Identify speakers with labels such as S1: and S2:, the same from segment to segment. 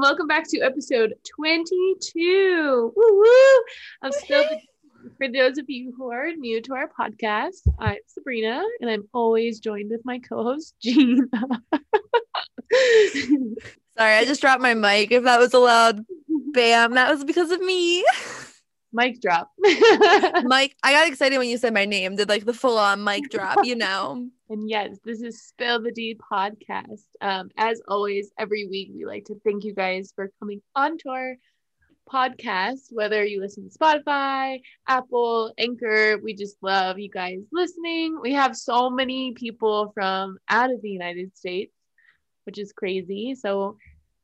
S1: and welcome back to episode 22 woo woo, of Spill the For those of you who are new to our podcast, I'm Sabrina, and I'm always joined with my co-host Gina.
S2: Sorry, I just dropped my mic. If that was allowed, bam, that was because of me.
S1: Mic drop.
S2: Mike, I got excited when you said my name. Did like the full on mic drop, you know?
S1: And yes, this is Spill the Deed podcast. Um, as always, every week we like to thank you guys for coming onto our podcast, whether you listen to Spotify, Apple, Anchor. We just love you guys listening. We have so many people from out of the United States, which is crazy. So,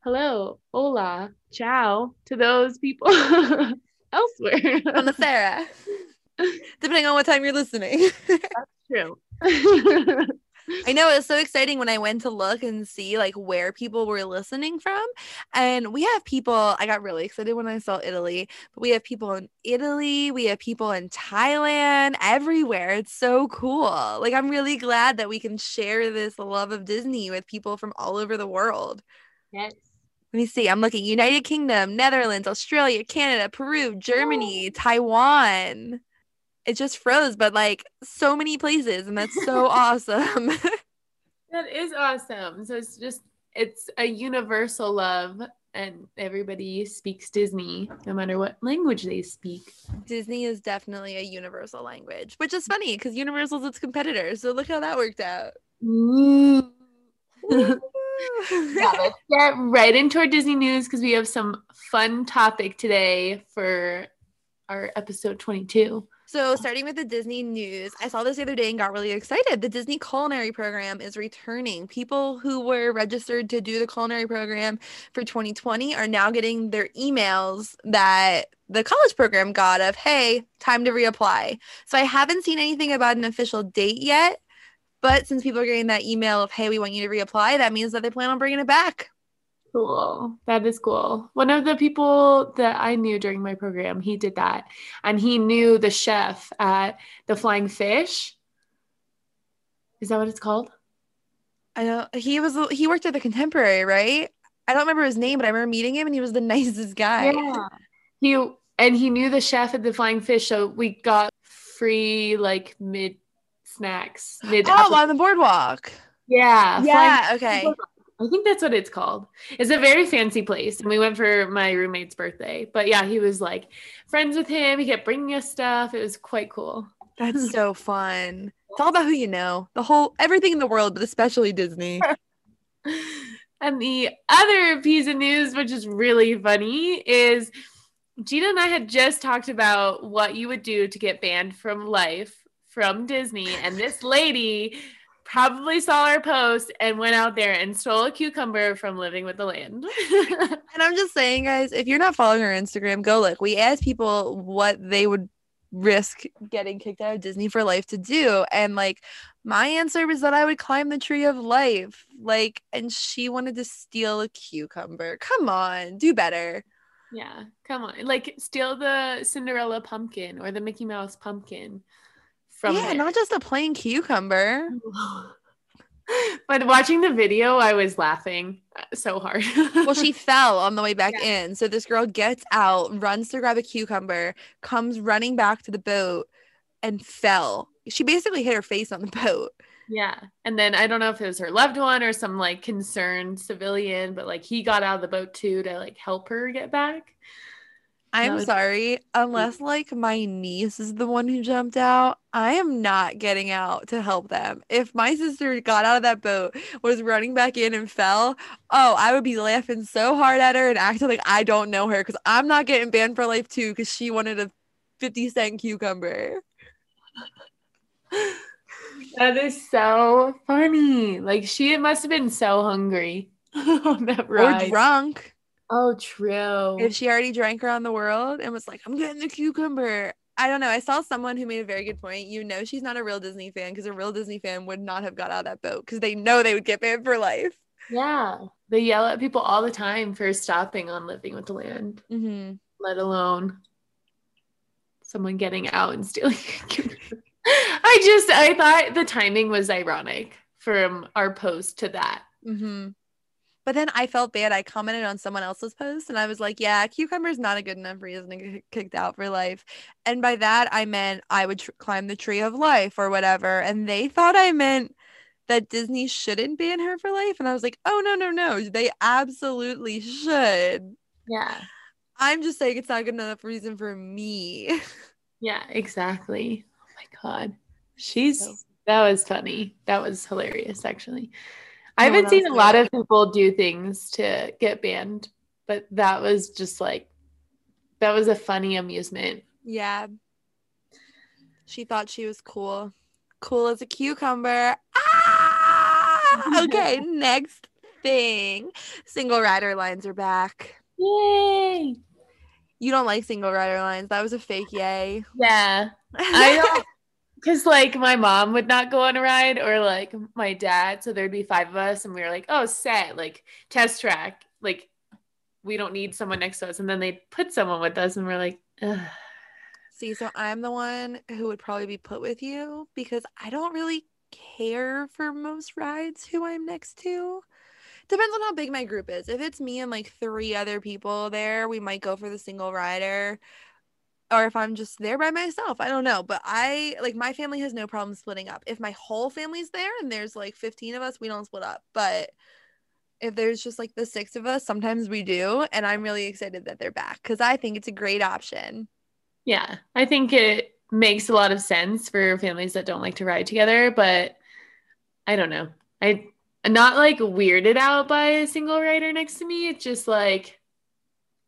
S1: hello, hola, ciao to those people elsewhere.
S2: On the Sarah. Depending on what time you're listening.
S1: That's true.
S2: I know it was so exciting when I went to look and see like where people were listening from. And we have people, I got really excited when I saw Italy, but we have people in Italy, we have people in Thailand, everywhere. It's so cool. Like, I'm really glad that we can share this love of Disney with people from all over the world.
S1: Yes.
S2: Let me see. I'm looking United Kingdom, Netherlands, Australia, Canada, Peru, Germany, Taiwan it just froze, but like so many places, and that's so awesome.
S1: that is awesome. So it's just it's a universal love and everybody speaks Disney no matter what language they speak.
S2: Disney is definitely a universal language, which is funny because Universal's its competitor. So look how that worked out.
S1: yeah, let's get right into our Disney news because we have some fun topic today for our episode 22.
S2: So, starting with the Disney news, I saw this the other day and got really excited. The Disney Culinary Program is returning. People who were registered to do the culinary program for 2020 are now getting their emails that the college program got of, hey, time to reapply. So, I haven't seen anything about an official date yet. But since people are getting that email of, hey, we want you to reapply, that means that they plan on bringing it back.
S1: Cool. That is cool. One of the people that I knew during my program, he did that. And he knew the chef at the Flying Fish. Is that what it's called?
S2: I know he was he worked at the Contemporary, right? I don't remember his name, but I remember meeting him and he was the nicest guy.
S1: Yeah. He and he knew the chef at the Flying Fish, so we got free like mid snacks.
S2: Oh, on the boardwalk.
S1: Yeah.
S2: Yeah. Okay.
S1: I think that's what it's called. It's a very fancy place. And we went for my roommate's birthday. But yeah, he was like friends with him. He kept bringing us stuff. It was quite cool.
S2: That's so fun. It's all about who you know. The whole everything in the world, but especially Disney.
S1: and the other piece of news, which is really funny, is Gina and I had just talked about what you would do to get banned from life from Disney. And this lady probably saw our post and went out there and stole a cucumber from living with the land.
S2: and I'm just saying, guys, if you're not following our Instagram, go look. We asked people what they would risk getting kicked out of Disney for life to do. And like my answer was that I would climb the tree of life. Like, and she wanted to steal a cucumber. Come on, do better.
S1: Yeah, come on. Like steal the Cinderella pumpkin or the Mickey Mouse pumpkin
S2: from yeah, there. not just a plain cucumber.
S1: but watching the video, I was laughing uh, so hard.
S2: well, she fell on the way back yeah. in. So this girl gets out, runs to grab a cucumber, comes running back to the boat, and fell. She basically hit her face on the boat.
S1: Yeah. And then I don't know if it was her loved one or some like concerned civilian, but like he got out of the boat too to like help her get back.
S2: I'm sorry, unless like my niece is the one who jumped out, I am not getting out to help them. If my sister got out of that boat, was running back in and fell, oh, I would be laughing so hard at her and acting like I don't know her because I'm not getting banned for life too because she wanted a 50 cent cucumber.
S1: that is so funny. Like she must have been so hungry
S2: on that ride. Or drunk.
S1: Oh, true.
S2: If she already drank around the world and was like, I'm getting the cucumber. I don't know. I saw someone who made a very good point. You know, she's not a real Disney fan because a real Disney fan would not have got out of that boat because they know they would get banned for life.
S1: Yeah. They yell at people all the time for stopping on living with the land,
S2: mm-hmm.
S1: let alone someone getting out and stealing. I just, I thought the timing was ironic from our post to that.
S2: Mm-hmm. But then I felt bad. I commented on someone else's post and I was like, yeah, cucumber is not a good enough reason to get kicked out for life. And by that, I meant I would tr- climb the tree of life or whatever. And they thought I meant that Disney shouldn't ban her for life. And I was like, oh, no, no, no. They absolutely should.
S1: Yeah.
S2: I'm just saying it's not good enough reason for me.
S1: Yeah, exactly. Oh my god. She's that was funny. That was hilarious actually. I haven't seen a lot of people do things to get banned, but that was just like that was a funny amusement.
S2: Yeah. She thought she was cool. Cool as a cucumber. Ah! Okay, next thing. Single rider lines are back.
S1: Yay.
S2: You don't like single rider lines. That was a fake yay.
S1: Yeah. I don't because like my mom would not go on a ride or like my dad. So there'd be five of us and we were like, oh set, like test track. Like we don't need someone next to us. And then they'd put someone with us and we're like, Ugh.
S2: See, so I'm the one who would probably be put with you because I don't really care for most rides who I'm next to. Depends on how big my group is. If it's me and like three other people there, we might go for the single rider. Or if I'm just there by myself, I don't know. But I like my family has no problem splitting up. If my whole family's there and there's like 15 of us, we don't split up. But if there's just like the six of us, sometimes we do. And I'm really excited that they're back because I think it's a great option.
S1: Yeah, I think it makes a lot of sense for families that don't like to ride together, but I don't know. I not like weirded out by a single rider next to me. It's just like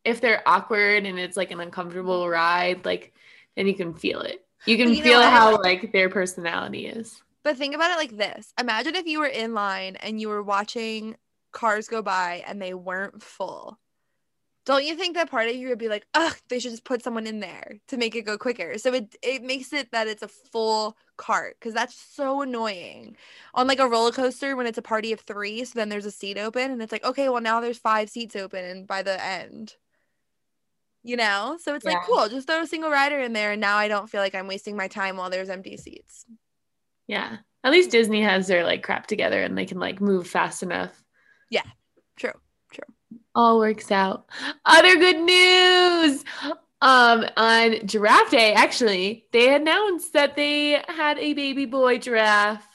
S1: if they're awkward and it's like an uncomfortable mm-hmm. ride, like then you can feel it. You can
S2: you
S1: feel how like their personality is.
S2: But think about it like this. Imagine if you were in line and you were watching cars go by and they weren't full. Don't you think that part of you would be like, ugh, they should just put someone in there to make it go quicker? So it it makes it that it's a full cart because that's so annoying. On like a roller coaster when it's a party of three, so then there's a seat open and it's like, okay, well now there's five seats open and by the end. You know? So it's like cool, just throw a single rider in there and now I don't feel like I'm wasting my time while there's empty seats.
S1: Yeah. At least Disney has their like crap together and they can like move fast enough. Yeah.
S2: True. True.
S1: all works out. Other good news. Um, on Giraffe Day, actually, they announced that they had a baby boy giraffe.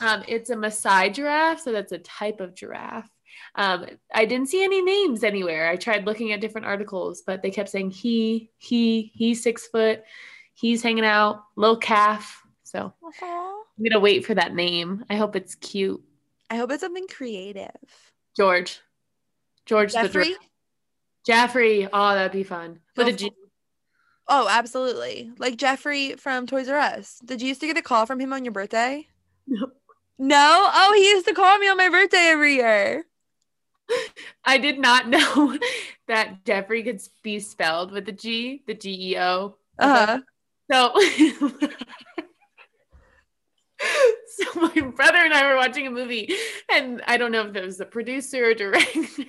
S1: Um, it's a Maasai giraffe, so that's a type of giraffe. Um, I didn't see any names anywhere. I tried looking at different articles, but they kept saying he, he, he's six foot, he's hanging out, little calf. So. I'm gonna wait for that name. I hope it's cute.
S2: I hope it's something creative.
S1: George. George the
S2: Jeffrey?
S1: giraffe. Jeffrey. Oh, that'd be fun. With a G.
S2: Oh, absolutely. Like Jeffrey from Toys R Us. Did you used to get a call from him on your birthday?
S1: No.
S2: No? Oh, he used to call me on my birthday every year.
S1: I did not know that Jeffrey could be spelled with the G, the G E O.
S2: Uh-huh.
S1: So, so my brother and I were watching a movie, and I don't know if it was the producer or director.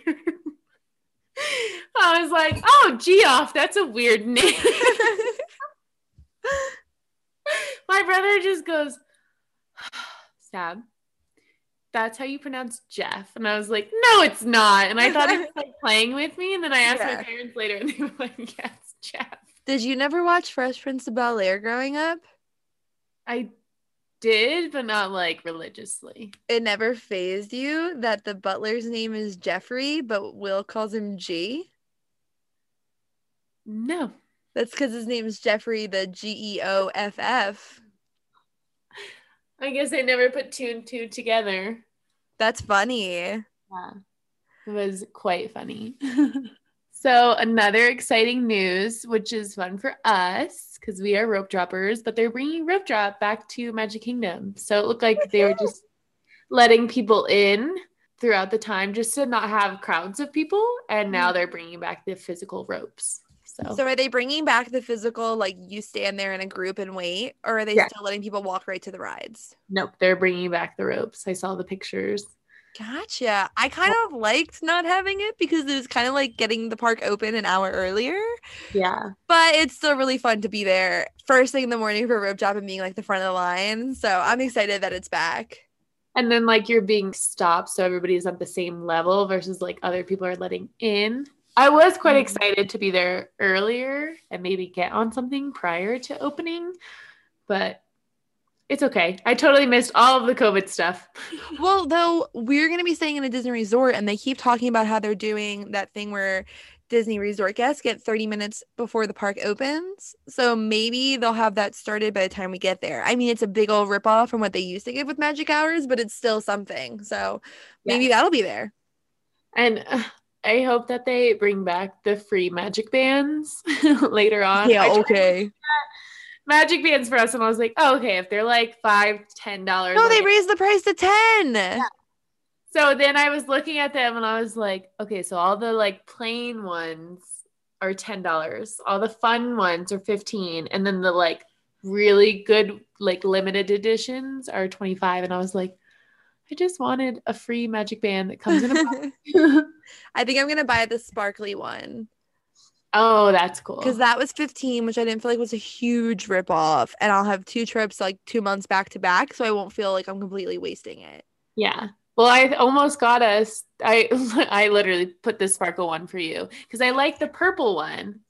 S1: I was like, "Oh, Geoff, that's a weird name." my brother just goes, "Sab." That's how you pronounce Jeff. And I was like, no, it's not. And I thought he was like playing with me. And then I asked
S2: Yeah.
S1: my parents later and they were like, yeah, Jeff.
S2: Did you never watch Fresh Prince of Bel Air growing up?
S1: I did, but not like religiously.
S2: It never phased you that the butler's name is Jeffrey, but Will calls him G?
S1: No.
S2: That's because his name is Jeffrey, the G E O F F.
S1: I guess I never put two and two together.
S2: That's funny.
S1: Yeah. It was quite funny. so, another exciting news, which is fun for us because we are rope droppers, but they're bringing rope drop back to Magic Kingdom. So, it looked like they were just letting people in throughout the time just to not have crowds of people. And now mm-hmm. they're bringing back the physical ropes. So,
S2: So are they bringing back the physical, like you stand there in a group and wait, or are they
S1: Yeah.
S2: still letting people walk right to the rides?
S1: nope, they're bringing back the ropes. I saw the pictures.
S2: Gotcha. I kind of liked not having it because it was kind of like getting the park open an hour earlier,
S1: Yeah.
S2: but it's still really fun to be there first thing in the morning for rope drop and being like the front of the line. So I'm excited that it's back.
S1: And then like you're being stopped, so everybody's at the same level versus like other people are letting in. I was quite
S2: Mhm.
S1: excited to be there earlier and maybe get on something prior to opening, but it's okay. I totally missed all of the COVID stuff.
S2: Well, though we're gonna be staying in a Disney resort, and they keep talking about how they're doing that thing where Disney resort guests get 30 minutes before the park opens. So maybe they'll have that started by the time we get there. I mean, it's a big old ripoff from what they used to give with Magic Hours, but it's still something. So maybe that'll be there.
S1: And uh, I hope that they bring back the free magic bands later on. Yeah,
S2: okay.
S1: magic bands for us, and I was like, oh, okay, if they're like five, ten dollars.
S2: No, they raised the price to 10.
S1: So then I was looking at them and I was like, okay, so all the like plain ones are ten dollars, all the fun ones are fifteen, and then the like really good like limited editions are twenty five. And I was like, I just wanted a free magic band that comes in a box.
S2: I think I'm gonna buy the sparkly one
S1: oh, that's cool.
S2: because that was 15, which I didn't feel like was a huge rip off. And I'll have two trips like two months back to back, so I won't feel like I'm completely wasting it.
S1: Yeah. Well, I almost got us. I I literally put the sparkle one for you because I like the purple one.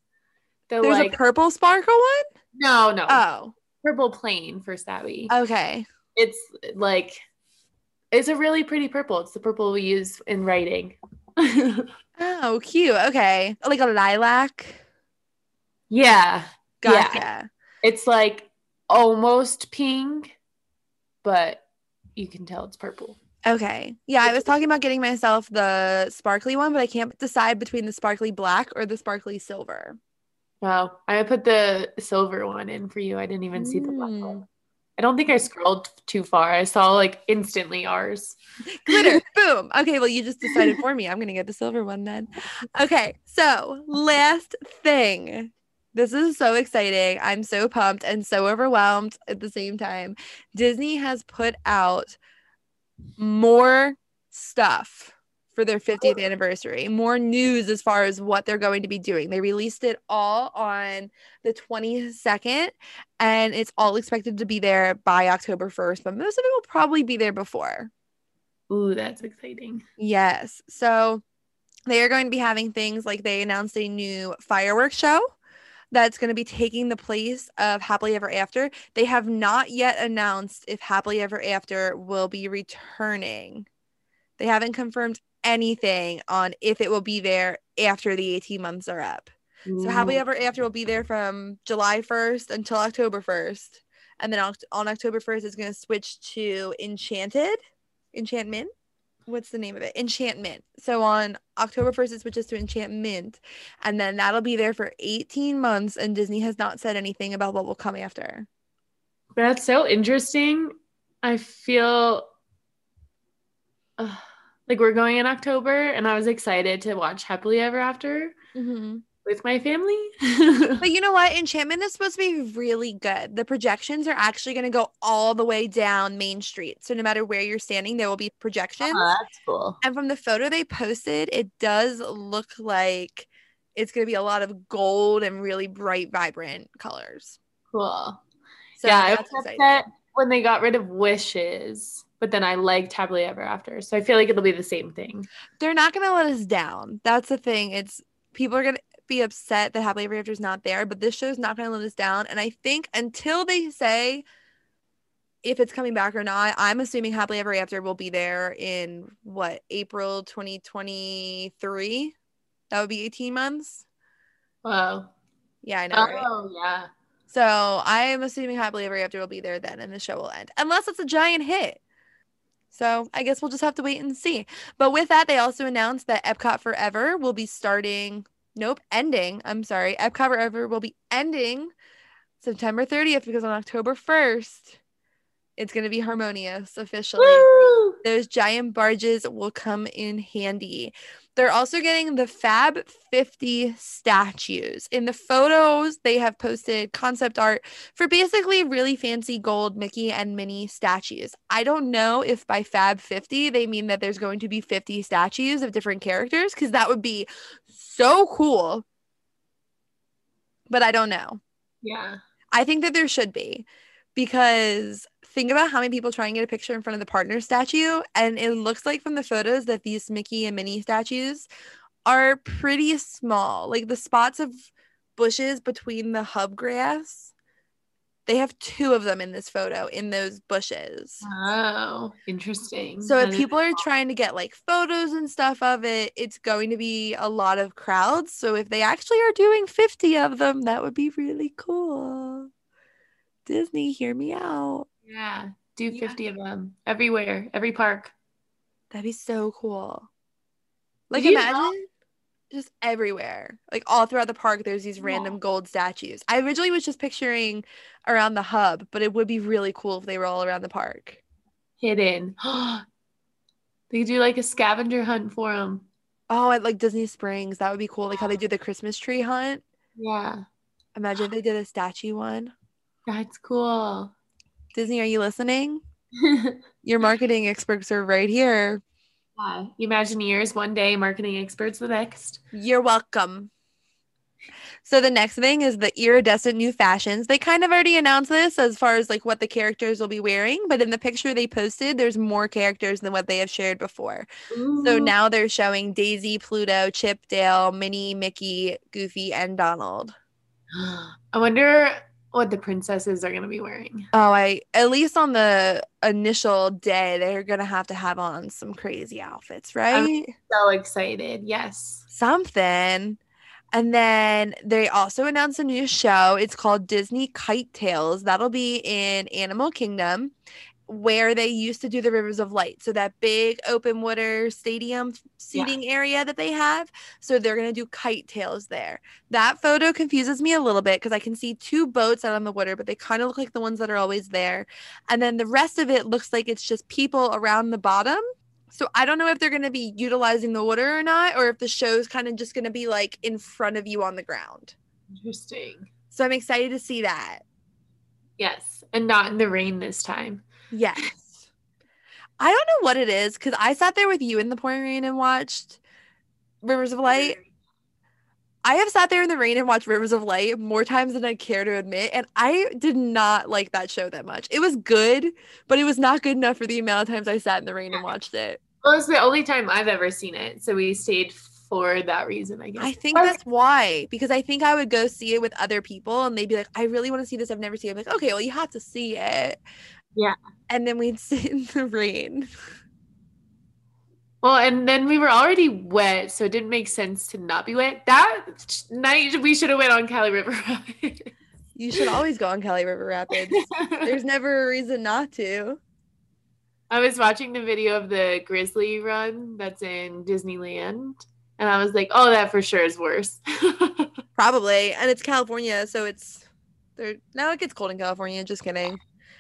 S1: The
S2: There's
S1: like
S2: a purple sparkle one?
S1: no no
S2: Oh,
S1: purple plain for Stabby.
S2: okay.
S1: it's like it's a really pretty purple. It's the purple we use in writing.
S2: Oh, cute. Okay. Like a lilac.
S1: yeah,
S2: Gotcha.
S1: Yeah. it's like almost pink, but you can tell it's purple.
S2: Okay. Yeah, I was talking about getting myself the sparkly one, but I can't decide between the sparkly black or the sparkly silver.
S1: Wow, I put the silver one in for you. I didn't even see the black
S2: Mm.
S1: one. I don't think I scrolled too far. I saw like instantly ours.
S2: Glitter. Boom. Okay, well, you just decided for me. I'm going to get the silver one then. Okay. So, last thing. This is so exciting. I'm so pumped and so overwhelmed at the same time. Disney has put out more stuff for their 50th anniversary, more news as far as what they're going to be doing. They released it all on the 22nd, and it's all expected to be there by October 1st, but most of it will probably be there before.
S1: Ooh, that's exciting.
S2: Yes. So they are going to be having things like they announced a new fireworks show that's going to be taking the place of Happily Ever After. They have not yet announced if Happily Ever After will be returning. They haven't confirmed anything on if it will be there after the 18 months are up. So Happily
S1: Ooh.
S2: Ever After will be there from July 1st until October 1st. And then on, October 1st, it's going to switch to Enchanted, Enchantment. What's the name of it? Enchantment. So on October 1st, it switches to Enchantment. And then that'll be there for 18 months. And Disney has not said anything about what will come after.
S1: That's so interesting. I feel uh, like we're going in October, and I was excited to watch Happily Ever After mm-hmm. with my family.
S2: But you know what? Enchantment is supposed to be really good. The projections are actually going to go all the way down Main Street. So no matter where you're standing, there will be projections.
S1: Oh, that's cool.
S2: And from the photo they posted, it does look like it's going to be a lot of gold and really bright, vibrant colors.
S1: Cool.
S2: So
S1: yeah, I was upset when they got rid of wishes, but then I liked Happily Ever After. So I feel like it'll be the same thing.
S2: They're not going to let us down. That's the thing. It's people are going to be upset that Happily Ever After is not there, but this show's not going to let us down. And I think until they say if it's coming back or not, I'm assuming Happily Ever After will be there in what April 2023. That would be 18 months.
S1: Wow.
S2: Yeah, I know. right?
S1: Oh, yeah.
S2: So I am assuming Happily Ever After will be there then and the show will end. Unless it's a giant hit. So I guess we'll just have to wait and see. But with that, they also announced that Epcot Forever will be starting, nope, ending. I'm sorry. Epcot Forever will be ending September 30th because on October 1st, it's going to be harmonious officially
S1: Woo!
S2: those giant barges will come in handy. They're also getting the Fab 50 statues. In the photos, they have posted concept art for basically really fancy gold Mickey and Minnie statues. I don't know if by Fab 50 they mean that there's going to be 50 statues of different characters because that would be so cool. But I don't know.
S1: Yeah.
S2: I think that there should be because think about how many people try and get a picture in front of the partner statue. And it looks like from the photos that these Mickey and Minnie statues are pretty small. Like the spots of bushes between the hub grass, they have two of them in this photo in those bushes.
S1: Oh, interesting.
S2: So if people are trying to get like photos and stuff of it, it's going to be a lot of crowds. So if they actually are doing 50 of them, that would be really cool. Disney, hear me out.
S1: Yeah, do
S2: Yeah.
S1: 50 of them everywhere, every park.
S2: That'd be so cool. Like
S1: you know-
S2: imagine just everywhere. Like all throughout the park there's these random gold statues. I originally was just picturing around the hub, but it would be really cool if they were all around the park.
S1: Hidden. they could do like a scavenger hunt for them.
S2: Oh, at like Disney Springs, that would be cool. Like how they do the Christmas tree hunt.
S1: Yeah,
S2: Imagine if they did a statue one.
S1: that's cool.
S2: Disney, are you listening? Your marketing experts are right here.
S1: Yeah, Imagineers one day, marketing experts the next.
S2: You're welcome. So the next thing is the iridescent new fashions. They kind of already announced this as far as like what the characters will be wearing, but in the picture they posted, there's more characters than what they have shared before. So now they're showing Daisy, Pluto, Chip, Dale, Minnie, Mickey, Goofy, and Donald.
S1: I wonder what the princesses are gonna be wearing.
S2: Oh, I at least on the initial day, they're gonna have to have on some crazy outfits, right?
S1: So excited. Yes.
S2: something. And then they also announced a new show. It's called Disney Kite Tales. That'll be in Animal Kingdom, where they used to do the Rivers of Light. So that big open water stadium seating area that they have. So they're gonna do kite tales there. That photo confuses me a little bit because I can see two boats out on the water, but they kind of look like the ones that are always there. And then the rest of it looks like it's just people around the bottom. So I don't know if they're going to be utilizing the water or not, or if the show's kind of just going to be like in front of you on the ground.
S1: Interesting.
S2: So I'm excited to see that.
S1: Yes, and not in the rain this time.
S2: Yes. I don't know what it is because I sat there with you in the pouring rain and watched Rivers of Light. I have sat there in the rain and watched Rivers of Light more times than I care to admit, and I did not like that show that much. It was good, but it was not good enough for the amount of times I sat in the rain and watched it.
S1: Well, it's the only time I've ever seen it, so we stayed for that reason, I guess.
S2: I think that's why, because I think I would go see it with other people and they'd be like, I really want to see this. I've never seen it. I'm like, okay, well, you have to see it.
S1: Yeah.
S2: And then we'd sit in the rain.
S1: Well, and then we were already wet, so it didn't make sense to not be wet. That night we should have went on Kali River.
S2: You should always go on Kali River Rapids. There's never a reason not to.
S1: I was watching the video of the Grizzly run that's in Disneyland, and I was like, "Oh, that for sure is worse."
S2: Probably. And it's California, so it's there. Now it gets cold in California. Just kidding.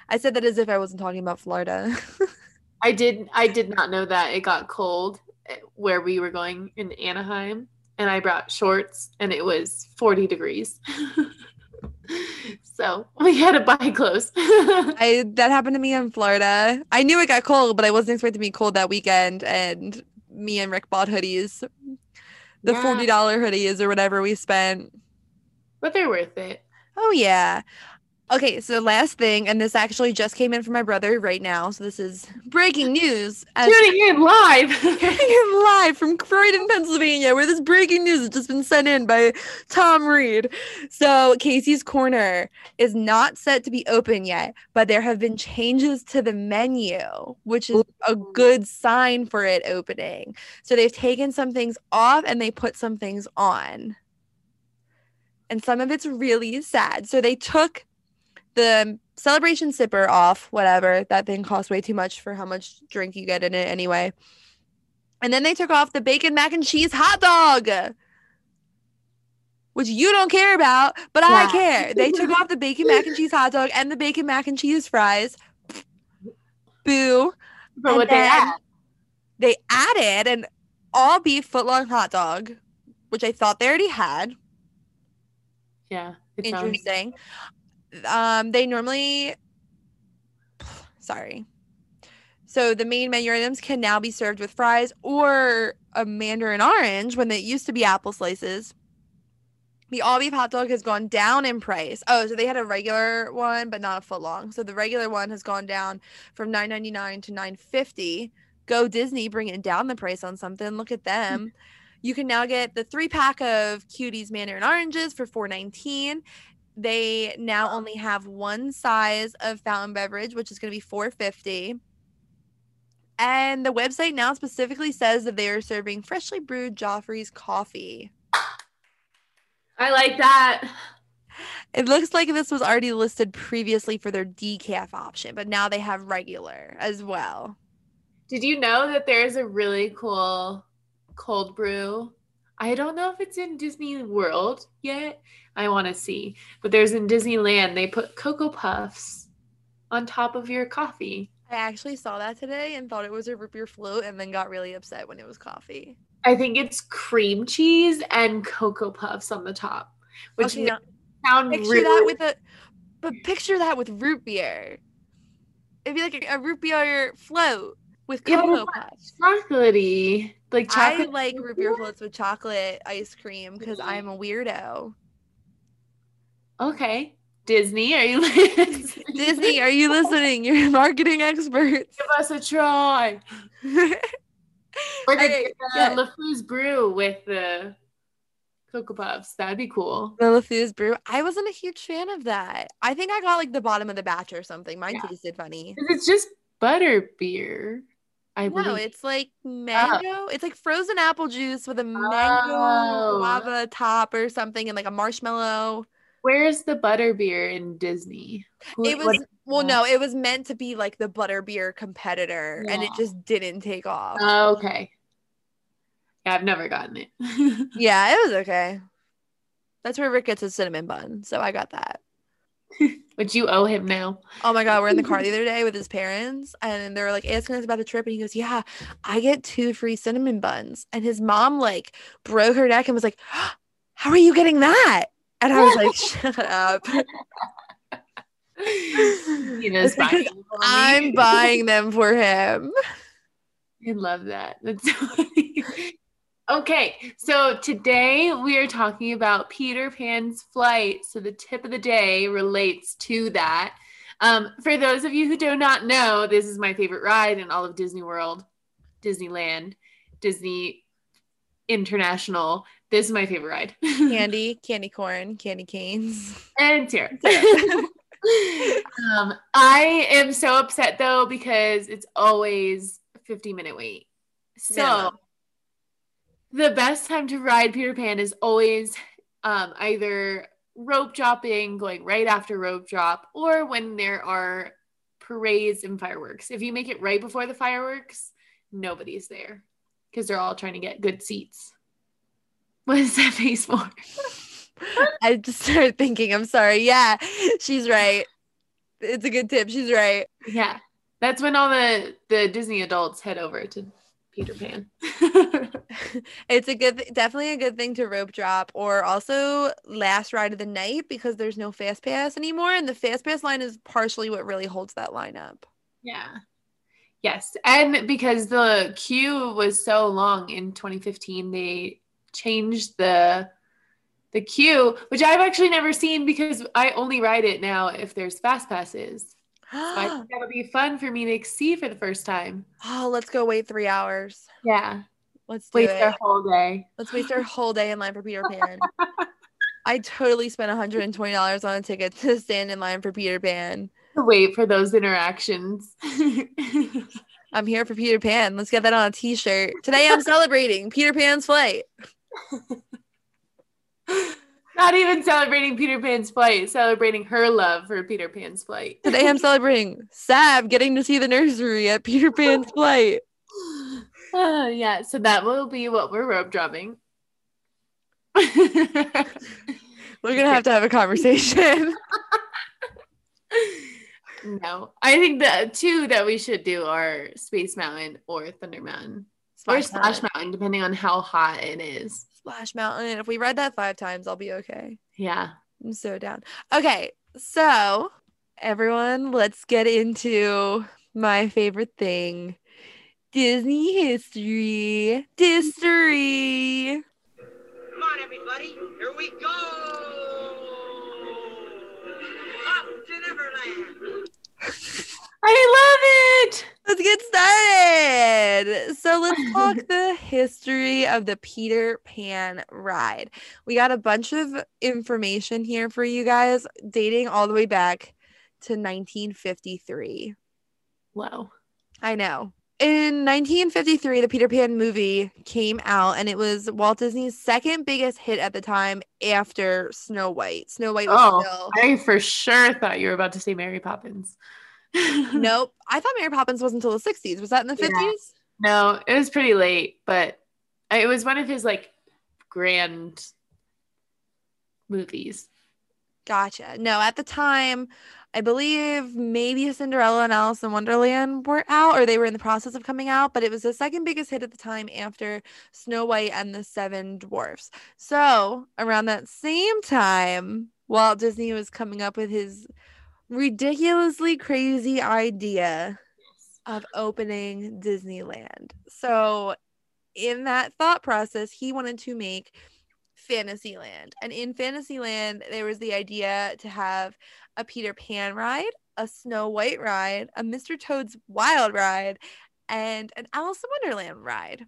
S2: I said that as if I wasn't talking about Florida.
S1: I did. I did not know that it got cold eh, where we were going in Anaheim, and I brought shorts, and it was forty degrees. so we had to buy clothes.
S2: I that happened to me in Florida. I knew it got cold, but I wasn't expecting to be cold that weekend. And me and Rick bought hoodies, the
S1: Yeah.
S2: forty dollar hoodies or whatever we spent.
S1: but they're worth it.
S2: Oh yeah. Okay, so last thing, and this actually just came in from my brother right now. So this is breaking news. As
S1: Tuning in live.
S2: Coming live from Croydon, Pennsylvania, where this breaking news has just been sent in by Tom Reed. So, Casey's Corner is not set to be open yet, but there have been changes to the menu, which is a good sign for it opening. So, they've taken some things off and they put some things on. And some of it's really sad. So, they took the celebration sipper off, whatever. That thing costs way too much for how much drink you get in it anyway. And then they took off the bacon mac and cheese hot dog, which you don't care about, but I care. They took off the bacon mac and cheese hot dog and the bacon mac and cheese fries. Boo. And
S1: what they add.
S2: They added an all beef footlong hot dog, which I thought they already had.
S1: Yeah. it sounds-
S2: Interesting. Um, they normally, sorry. So the main menu items can now be served with fries or a mandarin orange when it used to be apple slices. The all beef hot dog has gone down in price. Oh, so they had a regular one, but not a foot long. So the regular one has gone down from nine ninety nine to nine fifty. Go Disney, bringing down the price on something. Look at them. You can now get the three pack of cuties mandarin oranges for four nineteen. They now only have one size of fountain beverage, which is going to be four fifty. And the website now specifically says that they are serving freshly brewed Joffrey's coffee.
S1: I like that.
S2: It looks like this was already listed previously for their decaf option, but now they have regular as well.
S1: Did you know that there's a really cool cold brew? I don't know if it's in Disney World yet. I want to see. But there's in Disneyland, they put Cocoa Puffs on top of your coffee.
S2: I actually saw that today and thought it was a root beer float and then got really upset when it was coffee.
S1: I think it's cream cheese and Cocoa Puffs on the top, which
S2: Okay, now-
S1: sound
S2: Picture
S1: really
S2: that with a but picture that with root beer. It'd be like a, a root beer float with cocoa
S1: it's
S2: puffs.
S1: chocolatey. Like chocolate.
S2: I like root beer floats with chocolate ice cream because I'm a weirdo.
S1: Okay. Disney, are you listening?
S2: Disney, are you listening? You're marketing experts.
S1: Give us a try. Or the,
S2: Okay, yeah.
S1: LeFou's brew with the Cocoa Puffs. That'd be cool.
S2: The LeFou's brew. I wasn't a huge fan of that. I think I got like the bottom of the batch or something. Mine
S1: Yeah.
S2: tasted funny.
S1: It's just butter beer. I
S2: No,
S1: believe.
S2: it's like ah. mango. It's like frozen apple juice with a mango
S1: Oh.
S2: lava top or something and like a marshmallow.
S1: Where's the butter beer in Disney? Who-
S2: It was
S1: what-
S2: well, no, it was meant to be like the butterbeer competitor, and it just didn't take off.
S1: Oh, okay. Yeah, I've never gotten it.
S2: yeah, it was okay. That's where Rick gets his cinnamon bun, so I got that.
S1: but you owe him now.
S2: Oh my god, we're in the car the other day with his parents, and they're like asking us about the trip, and he goes, "Yeah, I get two free cinnamon buns," and his mom like broke her neck and was like, "How are you getting that?" And I was like, "Shut up."
S1: You know,
S2: It's because I'm buying them for him.
S1: I love that. That's so okay, so today we are talking about Peter Pan's flight. So the tip of the day relates to that. Um, for those of you who do not know, this is my favorite ride in all of Disney World, Disneyland, Disney International. This is my favorite ride.
S2: Candy, candy corn, candy canes.
S1: and Tara. um, I am so upset though because it's always 50 minute wait. So
S2: Minimum.
S1: the best time to ride Peter Pan is always um, either rope dropping, going right after rope drop, or when there are parades and fireworks. If you make it right before the fireworks, nobody's there because they're all trying to get good seats. What is that face for?
S2: I just started thinking, I'm sorry. Yeah, she's right. It's a good tip. She's right.
S1: Yeah. That's when all the the Disney adults head over to Peter Pan.
S2: It's a good, definitely a good thing to rope drop or also last ride of the night because there's no fast pass anymore. And the fast pass line is partially what really holds that line up.
S1: yeah. Yes. And because the queue was so long in 2015, they changed the the queue, which I've actually never seen because I only ride it now if there's fast passes. So I think that'll be fun for me to see for the first time.
S2: oh, let's go wait three hours.
S1: Yeah.
S2: Let's do
S1: Waste
S2: it.
S1: their whole day.
S2: Let's waste our whole day in line for Peter Pan. I totally spent $120 on a ticket to stand in line for Peter Pan.
S1: To wait for those interactions.
S2: I'm here for Peter Pan. Let's get that on a t-shirt. Today I'm celebrating Peter Pan's flight.
S1: Not even celebrating Peter Pan's flight, celebrating her love for Peter Pan's flight.
S2: Today I'm celebrating Sab getting to see the nursery at Peter Pan's flight.
S1: Uh, yeah, so that will be what we're rope dropping.
S2: We're gonna have to have a conversation.
S1: no, I think the two that we should do are Space Mountain or Thunder Mountain or
S2: Splash
S1: Splash
S2: Mountain.
S1: Mountain, depending on how hot it is.
S2: Splash Mountain. If we read that five times, I'll be okay.
S1: Yeah.
S2: I'm so down. Okay, so everyone, let's get into my favorite thing. Disney history. History.
S3: Come on, everybody. Here we go! Up to Neverland!
S1: I love it.
S2: Let's get started. So let's talk the history of the Peter Pan ride. We got a bunch of information here for you guys dating all the way back to 1953.
S1: Wow.
S2: I know. In 1953, the Peter Pan movie came out, and it was Walt Disney's second biggest hit at the time after Snow White. Snow White was
S1: Oh,
S2: still.
S1: I for sure thought you were about to say Mary Poppins.
S2: Nope. I thought Mary Poppins was until the 60s. Was that in the
S1: Yeah.
S2: 50s?
S1: No, it was pretty late, but it was one of his like grand movies.
S2: Gotcha. No, at the time, I believe maybe Cinderella and Alice in Wonderland were out or they were in the process of coming out, but it was the second biggest hit at the time after Snow White and the Seven Dwarfs. So, around that same time, Walt Disney was coming up with his ridiculously crazy idea of opening Disneyland. So, in that thought process, he wanted to make Fantasyland. And in Fantasyland, there was the idea to have a Peter Pan ride, a Snow White ride, a Mr. Toad's Wild ride, and an Alice in Wonderland ride.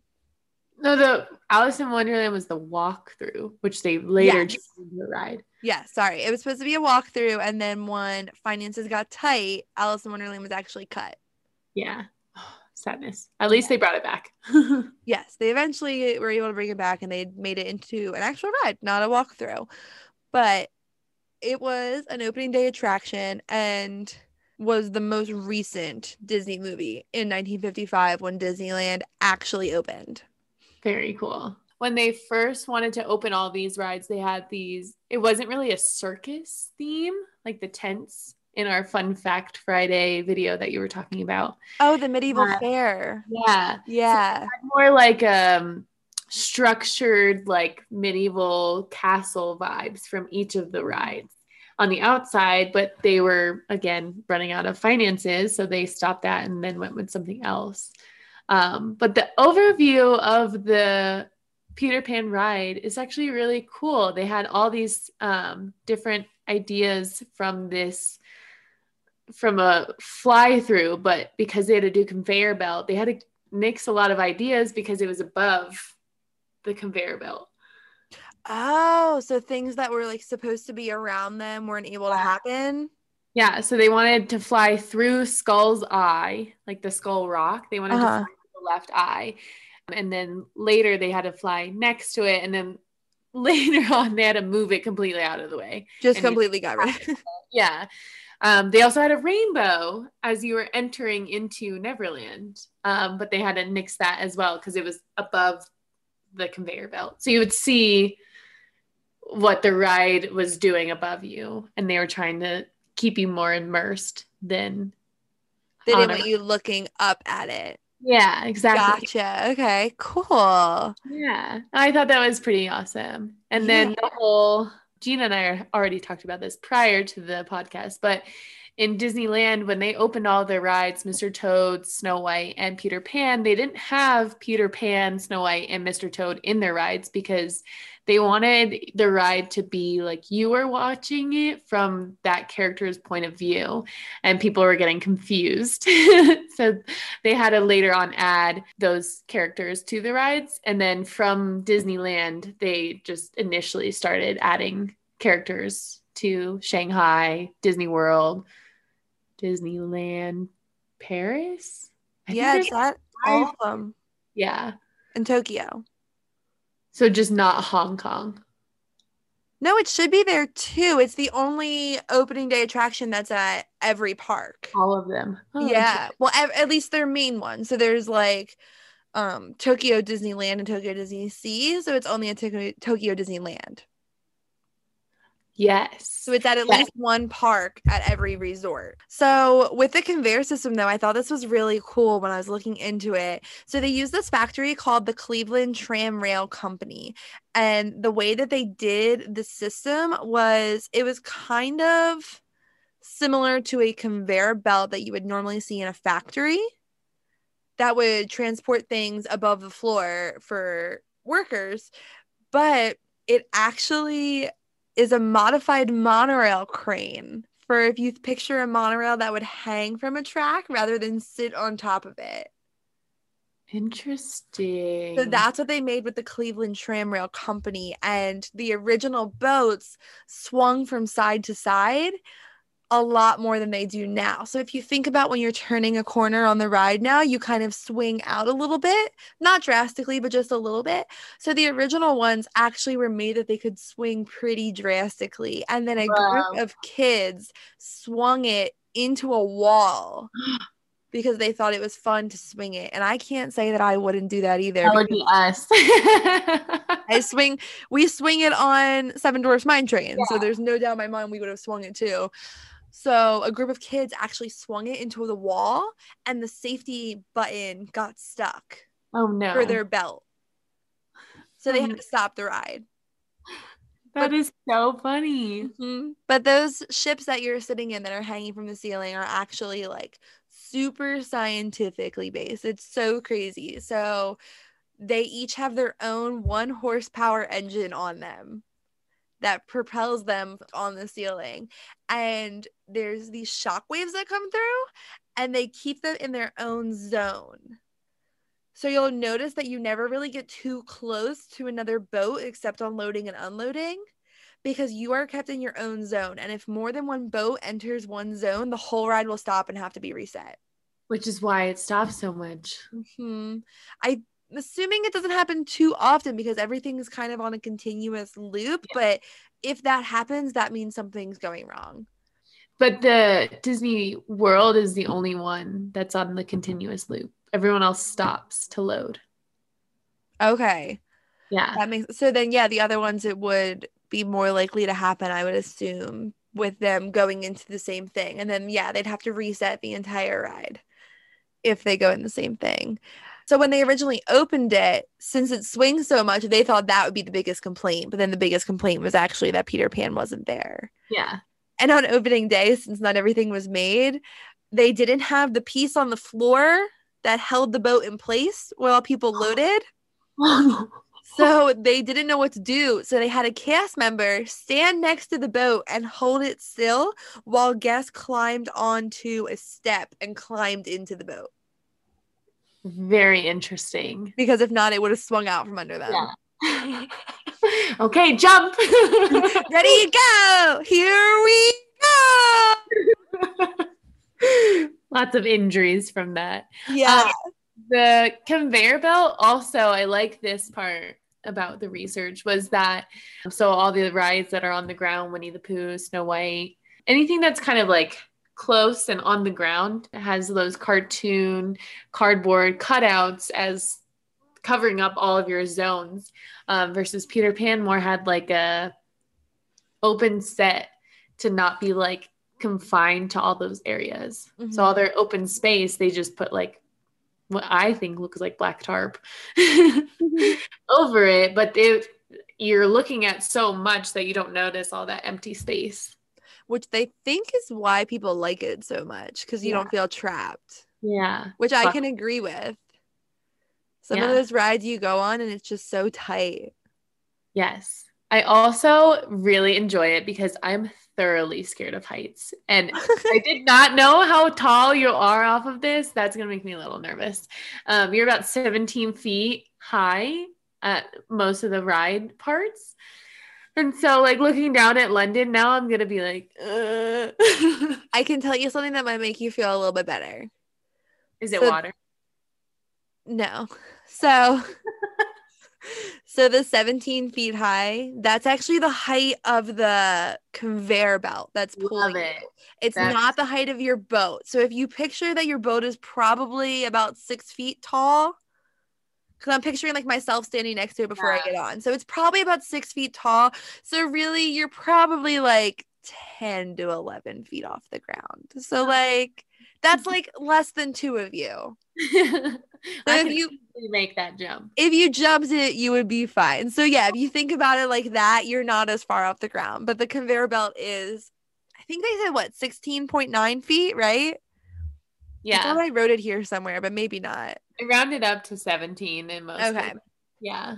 S1: No, the Alice in Wonderland was the walkthrough, which they later
S2: Yes.
S1: changed the ride.
S2: Yeah, sorry. It was supposed to be a walkthrough, and then when finances got tight, Alice in Wonderland was actually cut.
S1: Yeah. Sadness. At least they brought it back.
S2: Yes, they eventually were able to bring it back and they made it into an actual ride, not a walkthrough. But it was an opening day attraction and was the most recent Disney movie in 1955 when Disneyland actually opened.
S1: Very cool. When they first wanted to open all these rides, they had these, it wasn't really a circus theme, like the tents in our Fun Fact Friday video that you were talking about.
S2: Oh, the medieval
S1: Yeah.
S2: fair.
S1: Yeah.
S2: Yeah.
S1: More like um structured like medieval castle vibes from each of the rides on the outside, but they were again running out of finances, so they stopped that and then went with something else. Um, but the overview of the Peter Pan ride is actually really cool. They had all these um, different ideas from this from a fly through, but because they had to do conveyor belt, they had to mix a lot of ideas because it was above the conveyor belt.
S2: Oh, so things that were like supposed to be around them weren't able to happen.
S1: Yeah, so they wanted to fly through Skull's eye, like the Skull Rock. They wanted
S2: Uh-huh.
S1: to fly the left eye. And then later they had to fly next to it. And then later on, they had to move it completely out of the way.
S2: Just completely got rid of it.
S1: Yeah. Um, they also had a rainbow as you were entering into Neverland, um, but they had to nix that as well because it was above the conveyor belt. So you would see what the ride was doing above you, and they were trying to keep you more immersed than.
S2: They didn't want you looking up at it.
S1: Yeah, exactly.
S2: Gotcha. Okay, cool.
S1: Yeah, I thought that was pretty awesome. And then the whole Gina and I already talked about this prior to the podcast, but in Disneyland, when they opened all their rides, Mr. Toad, Snow White, and Peter Pan, they didn't have Peter Pan, Snow White, and Mr. Toad in their rides because they wanted the ride to be like you were watching it from that character's point of view, and people were getting confused. so they had to later on add those characters to the rides. And then from Disneyland, they just initially started adding characters to Shanghai, Disney World, Disneyland, Paris. I
S2: Yeah, it's that all of them
S1: yeah.
S2: in Tokyo.
S1: So just not Hong Kong.
S2: No, it should be there too. It's the only opening day attraction that's at every park.
S1: All of them. Oh,
S2: yeah. Well, ev- at least their main one. So there's like um Tokyo Disneyland and Tokyo Disney Sea. So it's only at Tokyo Disneyland.
S1: Yes.
S2: So it's at at
S1: Yes.
S2: least one park at every resort. So with the conveyor system, though, I thought this was really cool when I was looking into it. So they use this factory called the Cleveland Tram Rail Company. And the way that they did the system was it was kind of similar to a conveyor belt that you would normally see in a factory that would transport things above the floor for workers. But it actually is a modified monorail crane for if you picture a monorail that would hang from a track rather than sit on top of it.
S1: Interesting.
S2: So that's what they made with the Cleveland Tramrail Company. And the original boats swung from side to side a lot more than they do now. So if you think about when you're turning a corner on the ride now, you kind of swing out a little bit, not drastically, but just a little bit. So the original ones actually were made that they could swing pretty drastically. And then a
S1: Wow.
S2: group of kids swung it into a wall because they thought it was fun to swing it. And I can't say that I wouldn't do that either.
S1: that would be us.
S2: I swing, we swing it on Seven Dwarfs Mine Train. So there's no doubt in my mind we would have swung it too. So a group of kids actually swung it into the wall and the safety button got stuck
S1: oh no.
S2: for their belt. So they had to stop the ride.
S1: that is so funny.
S2: Mhm. But those ships that you're sitting in that are hanging from the ceiling are actually like super scientifically based. It's so crazy. So they each have their own one horsepower engine on them that propels them on the ceiling. And there's these shock waves that come through and they keep them in their own zone. So you'll notice that you never really get too close to another boat except on loading and unloading because you are kept in your own zone. And if more than one boat enters one zone, the whole ride will stop and have to be reset.
S1: Which is why it stops so much.
S2: hmm I'm assuming it doesn't happen too often because everything is kind of on a continuous loop. But if that happens, that means something's going wrong.
S1: But the Disney World is the only one that's on the continuous loop. Everyone else stops to load.
S2: Okay.
S1: Yeah.
S2: That makes so then yeah, the other ones it would be more likely to happen, I would assume, with them going into the same thing. And then yeah, they'd have to reset the entire ride if they go in the same thing. So when they originally opened it, since it swings so much, they thought that would be the biggest complaint. But then the biggest complaint was actually that Peter Pan wasn't there.
S1: Yeah.
S2: And on opening day, since not everything was made, they didn't have the piece on the floor that held the boat in place while people loaded. So they didn't know what to do. So they had a cast member stand next to the boat and hold it still while guests climbed onto a step and climbed into the boat.
S1: Very interesting.
S2: Because if not, it would have swung out from under them.
S1: Yeah. okay, jump.
S2: Ready, go! Here we go!
S1: Lots of injuries from that.
S2: Yeah.
S1: Uh, the conveyor belt, also, I like this part about the research was that so all the rides that are on the ground, Winnie the Pooh, Snow White, anything that's kind of like close and on the ground has those cartoon cardboard cutouts as covering up all of your zones um, versus Peter Pan more had like a open set to not be like confined to all those areas.
S2: Mhm.
S1: So all their open space, they just put like what I think looks like black tarp over it, but they, you're looking at so much that you don't notice all that empty space.
S2: Which they think is why people like it so much because you
S1: Yeah.
S2: don't feel trapped,
S1: Yeah.
S2: which I can agree with. Some of those rides you go on and it's just so tight.
S1: Yes. I also really enjoy it because I'm thoroughly scared of heights. And I did not know how tall you are off of this. That's going to make me a little nervous. Um, you're about 17 feet high at most of the ride parts. And so, like, looking down at London now, I'm going to be like, uh.
S2: I can tell you something that might make you feel a little bit better.
S1: is it
S2: So-
S1: water?
S2: No. So so the 17 feet high, that's actually the height of the conveyor belt that's pulling
S1: Love it.
S2: you. It's
S1: That's-
S2: not the height of your boat. So if you picture that your boat is probably about six feet tall, because I'm picturing like myself standing next to it before I get on. So it's probably about six feet tall. So really, you're probably like 10 to 11 feet off the ground. So like that's like less than two of you.
S1: I
S2: if you-
S1: make that jump.
S2: if you jumped it, you would be fine. So yeah, if you think about it like that, you're not as far off the ground. But the conveyor belt is, I think they said what, 16.9 feet, right? I
S1: Yeah.
S2: thought I wrote it here somewhere, but maybe not.
S1: I rounded up to 17 in most.
S2: Okay.
S1: Yeah.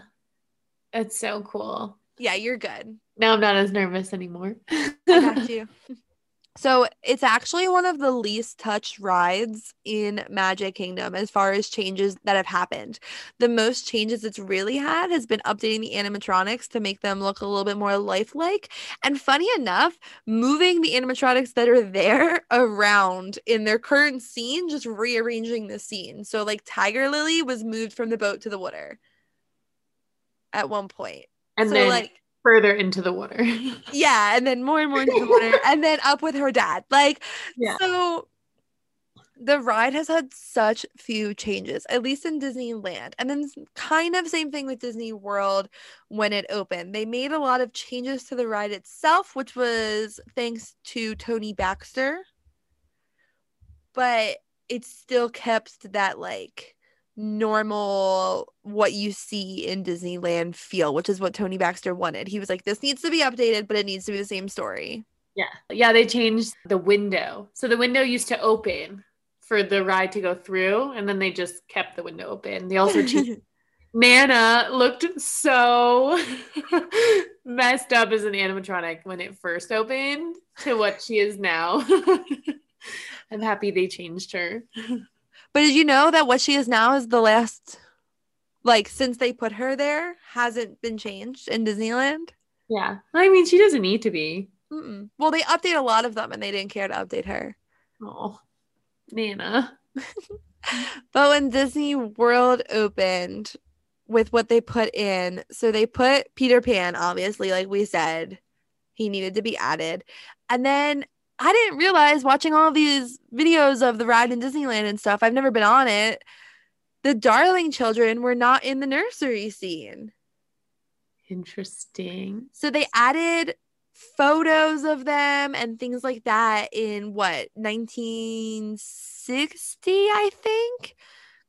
S1: It's so cool.
S2: Yeah, you're good.
S1: Now I'm not as nervous anymore.
S2: I got you. So it's actually one of the least touched rides in Magic Kingdom as far as changes that have happened. The most changes it's really had has been updating the animatronics to make them look a little bit more lifelike. And funny enough, moving the animatronics that are there around in their current scene, just rearranging the scene. So like Tiger Lily was moved from the boat to the water at one point.
S1: And
S2: so
S1: then
S2: like
S1: further into the water.
S2: yeah, and then more and more into the water, and then up with her dad. Like,
S1: Yeah.
S2: so the ride has had such few changes, at least in Disneyland. And then kind of same thing with Disney World when it opened. They made a lot of changes to the ride itself, which was thanks to Tony Baxter. But it still kept that like normal what you see in Disneyland feel, which is what Tony Baxter wanted. He was like, this needs to be updated, but it needs to be the same story.
S1: Yeah. Yeah, they changed the window. So the window used to open for the ride to go through, and then they just kept the window open. They also changed Nana looked so messed up as an animatronic when it first opened to what she is now. I'm happy they changed her.
S2: But did you know that what she is now is the last, like, since they put her there, hasn't been changed in Disneyland?
S1: Yeah. I mean, she doesn't need to be.
S2: Mm-mm. Well, they update a lot of them and they didn't care to update her.
S1: Oh, Nana.
S2: But when Disney World opened with what they put in, so they put Peter Pan, obviously, like we said, he needed to be added. And then I didn't realize watching all these videos of the ride in Disneyland and stuff, I've never been on it. The darling children were not in the nursery scene.
S1: Interesting.
S2: So they added photos of them and things like that in what 1960 I think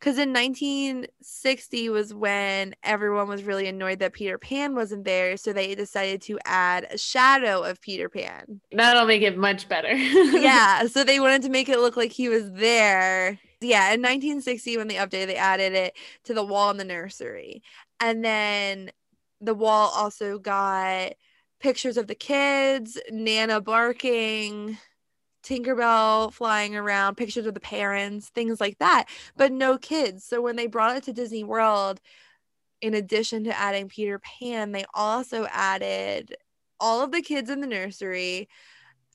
S2: cuz in 1960 was when everyone was really annoyed that Peter Pan wasn't there so they decided to add a shadow of Peter Pan.
S1: That'll make it much better.
S2: yeah, so they wanted to make it look like he was there. Yeah, in 1960 when they updated they added it to the wall in the nursery. And then the wall also got pictures of the kids, Nana barking, Tinkerbell flying around, pictures of the parents, things like that, but no kids. So when they brought it to Disney World, in addition to adding Peter Pan, they also added all of the kids in the nursery.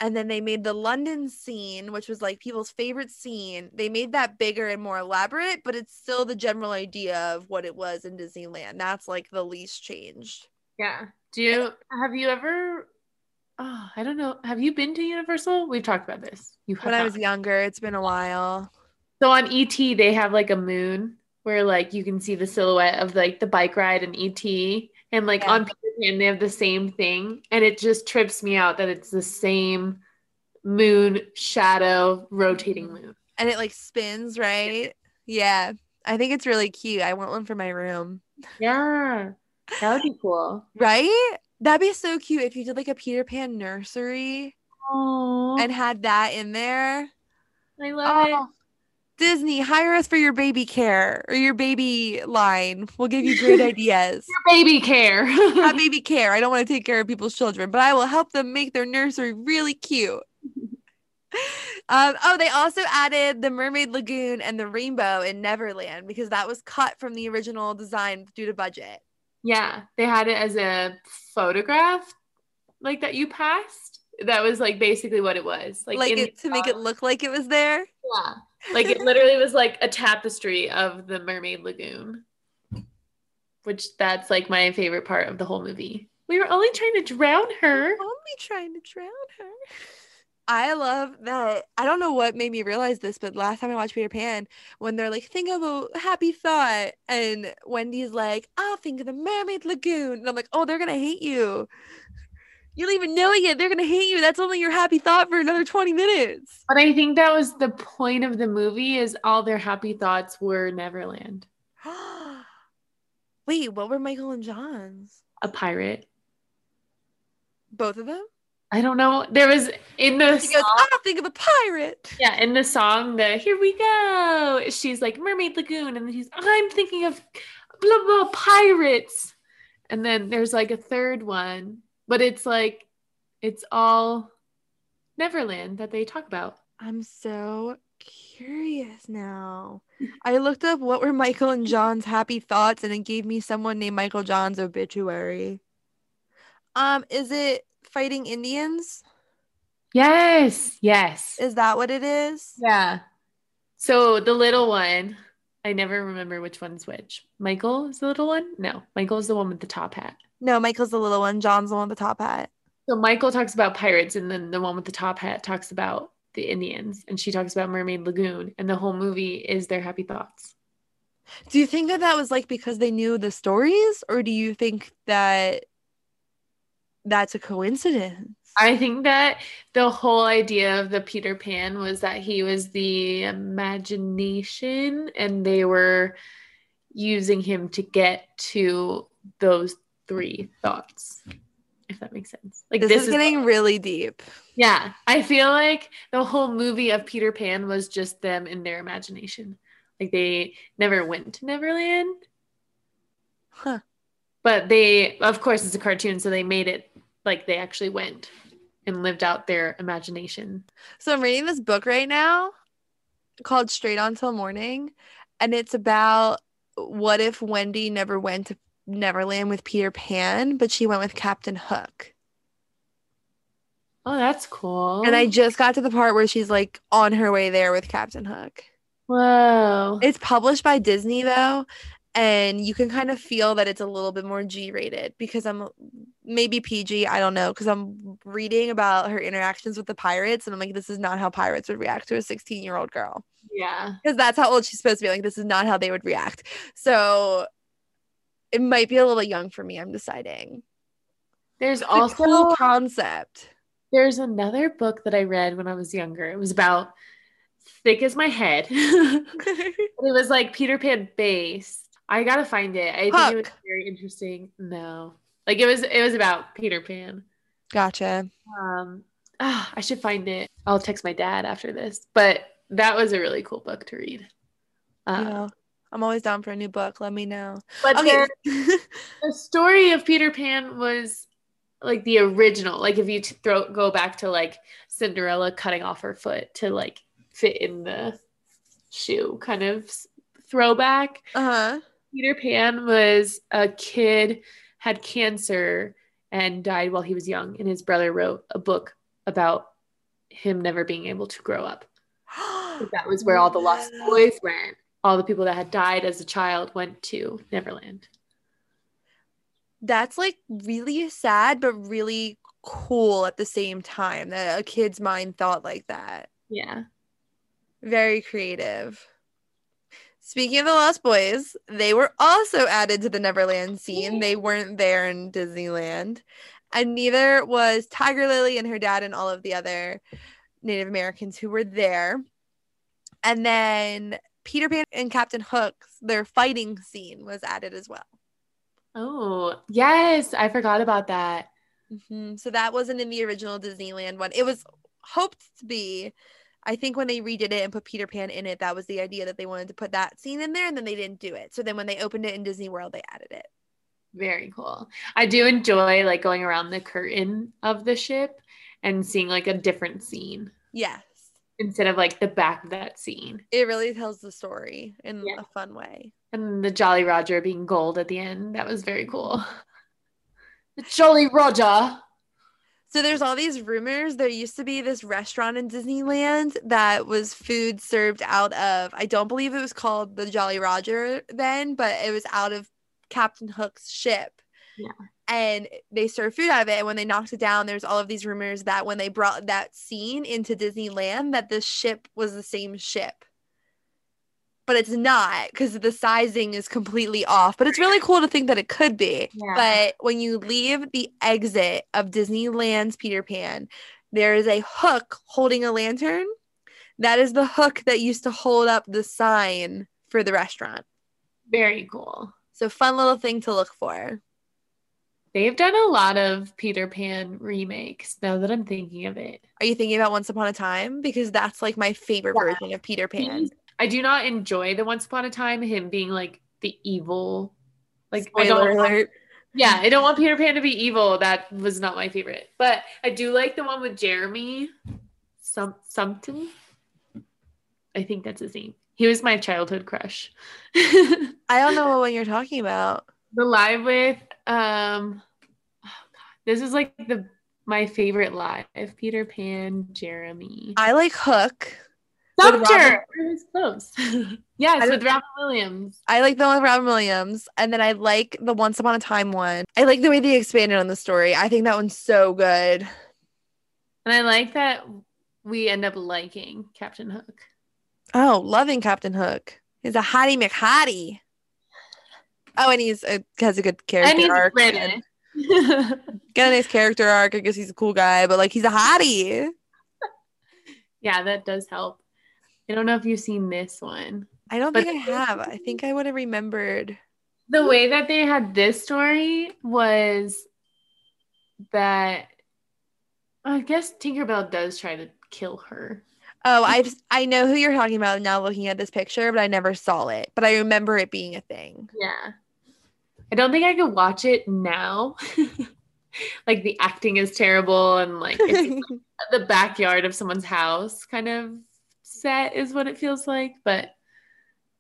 S2: And then they made the London scene, which was like people's favorite scene. They made that bigger and more elaborate, but it's still the general idea of what it was in Disneyland. That's like the least changed.
S1: Yeah. Do you have you ever oh, I don't know. Have you been to Universal? We've talked about this. You
S2: When I was younger, it's been a while.
S1: So on ET they have like a moon where like you can see the silhouette of like the bike ride and ET and like
S2: Yeah.
S1: on Peter Pan they have the same thing and it just trips me out that it's the same moon shadow rotating mm-hmm. moon.
S2: And it like spins, right? Yeah. I think it's really cute. I want one for my room.
S1: Yeah. That would be cool.
S2: Right? That'd be so cute if you did like a Peter Pan nursery
S1: Oh,
S2: and had that in there.
S1: I love
S2: Oh, Disney, hire us for your baby care or your baby line. We'll give you great ideas.
S1: it. Baby care.
S2: Not baby care. I don't want to take care of people's children, but I will help them make their nursery really cute. Um, oh, they also added the Mermaid Lagoon and the rainbow in Neverland because that was cut from the original design due to budget.
S1: Yeah, they had it as a photograph, like that you passed. That was like basically what it was, like,
S2: Like, it, to make it look like it was there.
S1: yeah, like it literally was like a tapestry of the Mermaid Lagoon, which that's like my favorite part of the whole movie. We were only trying to drown her.
S2: Only trying to drown her. I love that. I don't know what made me realize this, but last time I watched Peter Pan, when they're like, think of a happy thought, and Wendy's like, I'll think of the Mermaid Lagoon. And I'm like, oh, they're going to hate you. You don't even know it yet. They're going to hate you. That's only your happy thought for another 20 minutes.
S1: But I think that was the point of the movie is all their happy thoughts were Neverland.
S2: Wait, what were Michael and John's?
S1: A pirate.
S2: Both of them?
S1: I don't know. There was in the
S2: She goes,
S1: song-
S2: I'll think of a pirate.
S1: Yeah, in the song, the here we go. She's like Mermaid Lagoon, and then she's I'm thinking of blah blah pirates, And then there's like a third one, but it's like it's all Neverland that they talk about.
S2: I'm so curious now. I looked up what were Michael and John's happy thoughts and it gave me someone named Michael John's obituary. Um, is it fighting Indians?
S1: Yes, yes.
S2: Is that what it is?
S1: Yeah. So the little one, I never remember which one's which. Michael is the little one? No, Michael is the one with the top hat.
S2: No, Michael's the little one. John's the one with the top hat.
S1: So Michael talks about pirates, and then the one with the top hat talks about the Indians, and she talks about Mermaid Lagoon, and the whole movie is their happy thoughts.
S2: Do you think that that was like because they knew the stories, or do you think that that's a coincidence?
S1: I think that the whole idea of the Peter Pan was that he was the imagination, and they were using him to get to those three thoughts. If that makes sense. Like
S2: This, is getting really deep.
S1: Yeah, I feel like the whole movie of Peter Pan was just them in their imagination. Like they never went to Neverland,
S2: Huh.
S1: but they, of course, it's a cartoon, so they made it like they actually went and lived out their imagination.
S2: So I'm reading this book right now called Straight On Till Morning, and it's about what if Wendy never went to Neverland with Peter Pan, but she went with Captain Hook.
S1: Oh, that's cool.
S2: And I just got to the part where she's like on her way there with Captain Hook.
S1: whoa,
S2: It's published by Disney though, and you can kind of feel that it's a little bit more G rated because I'm maybe PG, I don't know, because I'm reading about her interactions with the pirates, and I'm like, this is not how pirates would react to a 16 year old girl
S1: yeah,
S2: because that's how old she's supposed to be. Like, this is not how they would react. So it might be a little young for me. I'm deciding.
S1: there's
S2: It's a
S1: also
S2: cool concept.
S1: there's another book that I read when I was younger. It was about thick as my head. it was like Peter Pan based. I gotta find it. I think it was very interesting. No, like it was it was about Peter Pan.
S2: Gotcha.
S1: Um, ah, I should find it. I'll text my dad after this. But that was a really cool book to read. Uh,
S2: yeah. I'm always down for a new book. Let me know.
S1: But
S2: Okay.
S1: the, the story of Peter Pan was like the original. Like if you t- throw go back to like Cinderella cutting off her foot to like fit in the shoe kind of throwback.
S2: uh-huh.
S1: Peter Pan was a kid had cancer and died while he was young, and his brother wrote a book about him never being able to grow up. That was where all the lost boys went. All the people that had died as a child went to Neverland.
S2: That's like really sad, but really cool at the same time that a kid's mind thought like that.
S1: Yeah.
S2: Very creative. Speaking of the Lost Boys, they were also added to the Neverland scene. They weren't there in Disneyland. And neither was Tiger Lily and her dad and all of the other Native Americans who were there. And then Peter Pan and Captain Hook's their fighting scene was added as well.
S1: Oh, yes. I forgot about that.
S2: Mhm. So that wasn't in the original Disneyland one. It was hoped to be. I think when they redid it and put Peter Pan in it, that was the idea that they wanted to put that scene in there, and then they didn't do it. So then when they opened it in Disney World, they added it.
S1: Very cool. I do enjoy like going around the curtain of the ship and seeing like a different scene
S2: Yes,
S1: instead of like the back of that scene.
S2: it really tells the story in
S1: Yeah.
S2: a fun way.
S1: And the Jolly Roger being gold at the end. That was very cool. The Jolly Roger.
S2: So there's all these rumors. There used to be this restaurant in Disneyland that was food served out of. I don't believe it was called the Jolly Roger then, but it was out of Captain Hook's ship.
S1: Yeah.
S2: And they served food out of it. And when they knocked it down, there's all of these rumors that when they brought that scene into Disneyland, that the ship was the same ship. But it's not because the sizing is completely off. But it's really cool to think that it could be.
S1: Yeah.
S2: But when you leave the exit of Disneyland's Peter Pan, there is a hook holding a lantern. That is the hook that used to hold up the sign for the restaurant.
S1: Very cool.
S2: So fun little thing to look for.
S1: They've done a lot of Peter Pan remakes now that I'm thinking of it.
S2: Are you thinking about Once Upon a Time? Because that's like my favorite
S1: Yeah.
S2: version of Peter Pan.
S1: He's- I do not enjoy the Once Upon a Time, him being like the evil. Like I
S2: Spoiler
S1: don't
S2: alert.
S1: Yeah, I don't want Peter Pan to be evil. That was not my favorite. But I do like the one with Jeremy some something. I think that's his name. He was my childhood crush.
S2: I don't know what you're talking about.
S1: the live with um oh this is like the my favorite live. Peter Pan, Jeremy.
S2: I like Hook. With Robin-
S1: Doctor! Where are his clothes? yes, with Robin Williams.
S2: I like the one with Robin Williams, and then I like the Once Upon a Time one. I like the way they expanded on the story. I think that one's so good.
S1: And I like that we end up liking Captain Hook.
S2: Oh, loving Captain Hook. He's a hottie McHottie. Oh, and he's a, has a good character
S1: and he's
S2: arc.
S1: British.
S2: Got a nice character arc. I guess he's a cool guy, but like he's a hottie.
S1: yeah, that does help. I don't know if you've seen this one.
S2: I don't think I have. I think I would have remembered.
S1: The way that they had this story was that I guess Tinkerbell does try to kill her.
S2: Oh, I I know who you're talking about now looking at this picture, but I never saw it. But I remember it being a thing.
S1: Yeah. I don't think I could watch it now. like the acting is terrible and like it's the backyard of someone's house kind of set is what it feels like, but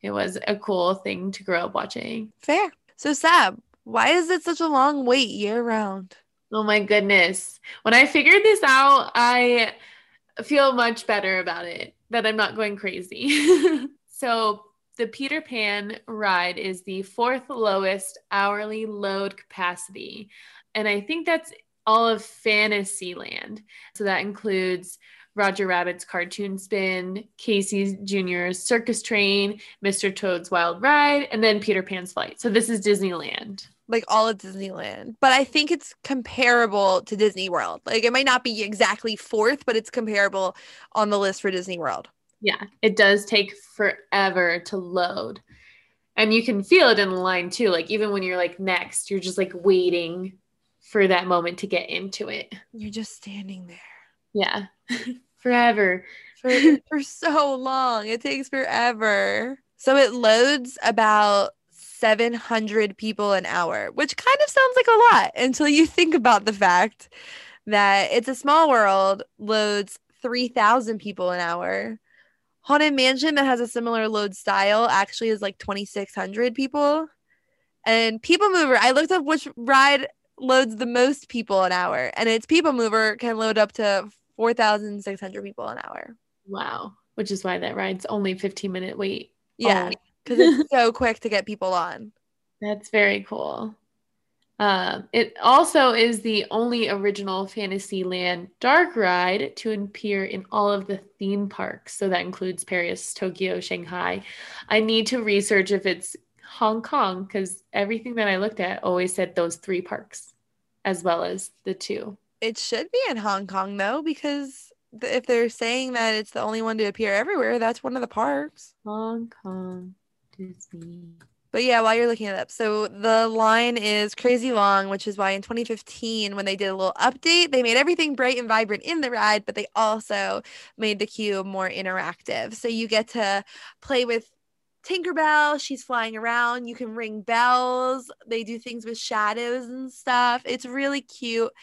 S1: it was a cool thing to grow up watching.
S2: Fair. So Sab, why is it such a long wait year round?
S1: Oh my goodness. When I figured this out, I feel much better about it that I'm not going crazy. so, the Peter Pan ride is the fourth lowest hourly load capacity. And I think that's all of Fantasyland. So, that includes Roger Rabbit's cartoon spin, Casey Jr.'s circus train, Mr. Toad's wild ride, and then Peter Pan's flight. So, this is Disneyland.
S2: Like all of Disneyland. But I think it's comparable to Disney World. Like it might not be exactly fourth, but it's comparable on the list for Disney World.
S1: Yeah, it does take forever to load. And you can feel it in the line too. Like even when you're like next, you're just like waiting for that moment to get into it.
S2: You're just standing there
S1: Yeah. forever.
S2: for for so long. It takes forever. So it loads about 700 people an hour, which kind of sounds like a lot until you think about the fact that it's a small world loads 3000 people an hour. Haunted Mansion that has a similar load style actually is like 2600 people. And People Mover, I looked up which ride loads the most people an hour, and it's People Mover can load up to 4,600 people an hour.
S1: Wow. Which is why that ride's only 15 minute wait.
S2: Yeah, because it's so quick to get people on.
S1: That's very cool. Um, it also is the only original Fantasyland dark ride to appear in all of the theme parks. So that includes Paris, Tokyo, Shanghai. I need to research if it's Hong Kong because everything that I looked at always said those three parks as well as the two.
S2: It should be in Hong Kong though, because if they're saying that it's the only one to appear everywhere, that's one of the parks.
S1: Hong Kong, Disney.
S2: But yeah, while you're looking it up, so the line is crazy long, which is why in 2015, when they did a little update, they made everything bright and vibrant in the ride, but they also made the queue more interactive. So you get to play with Tinkerbell. She's flying around. You can ring bells. They do things with shadows and stuff. It's really cute.